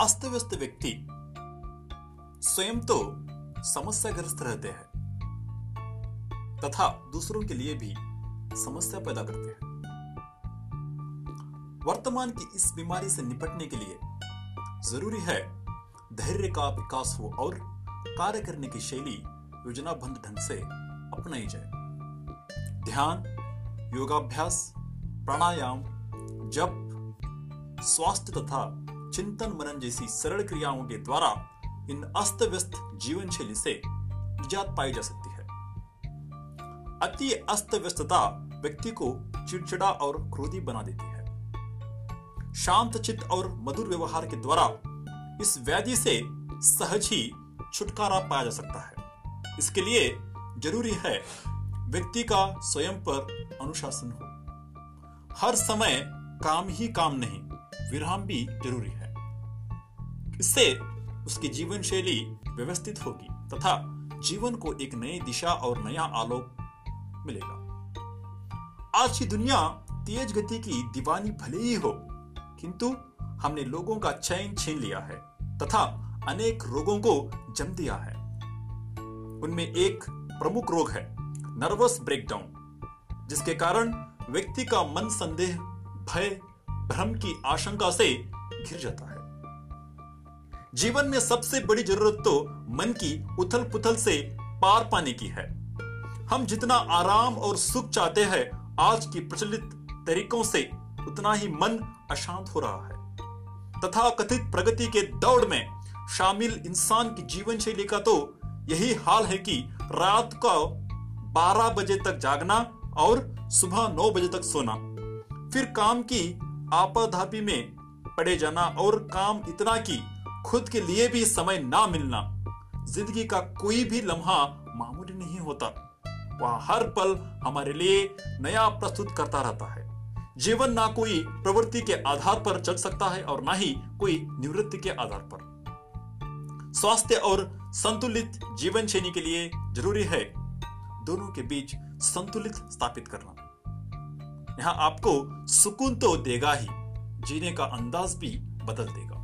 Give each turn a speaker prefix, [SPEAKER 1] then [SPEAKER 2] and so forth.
[SPEAKER 1] अस्त व्यस्त व्यक्ति स्वयं तो समस्याग्रस्त रहते हैं, तथा दूसरों के लिए भी समस्या पैदा करते हैं। वर्तमान की इस बीमारी से निपटने के लिए ज़रूरी है धैर्य का विकास हो और कार्य करने की शैली योजनाबद्ध ढंग से अपनाई जाए। ध्यान, योगाभ्यास, प्राणायाम, जप, स्वास्थ्य तथा चिंतन मनन जैसी सरल क्रियाओं के द्वारा इन अस्त व्यस्त जीवन शैली से निजात पाई जा सकती है। अति अस्त व्यस्तता व्यक्ति को चिड़चिड़ा और क्रोधी बना देती है। शांत चित्त और मधुर व्यवहार के द्वारा इस व्याधि से सहज ही छुटकारा पाया जा सकता है। इसके लिए ज़रूरी है व्यक्ति का स्वयं पर अनुशासन हो। हर समय काम ही काम नहीं, विराम भी ज़रूरी है। इससे उसकी जीवन शैली व्यवस्थित होगी तथा जीवन को एक नई दिशा और नया आलोक मिलेगा। आज की दुनिया तेज गति की दीवानी भले ही हो, किंतु हमने लोगों का चैन छीन लिया है तथा अनेक रोगों को जन्म दिया है। उनमें एक प्रमुख रोग है नर्वस ब्रेकडाउन, जिसके कारण व्यक्ति का मन संदेह, भय, भ्रम की आशंका से घिर जाता है। जीवन में सबसे बड़ी ज़रूरत तो मन की उथल पुथल से पार पाने की है। हम जितना आराम और सुख चाहते हैं, आज की प्रचलित तरीकों से उतना ही मन अशांत हो रहा है। तथा कथित प्रगति के दौड़ में शामिल इंसान की जीवन शैली का तो यही हाल है कि रात को 12 बजे तक जागना और सुबह 9 बजे तक सोना, फिर काम की आपाधापी में पड़े जाना और काम इतना कि खुद के लिए भी समय ना मिलना। ज़िंदगी का कोई भी लम्हा मामूली नहीं होता। वह हर पल हमारे लिए नया प्रस्तुत करता रहता है। जीवन ना कोई प्रवृत्ति के आधार पर चल सकता है और ना ही कोई निवृत्ति के आधार पर। स्वास्थ्य और संतुलित जीवन शैली के लिए ज़रूरी है दोनों के बीच संतुलित स्थापित करना। यहाँ आपको सुकून तो देगा ही, जीने का अंदाज भी बदल देगा।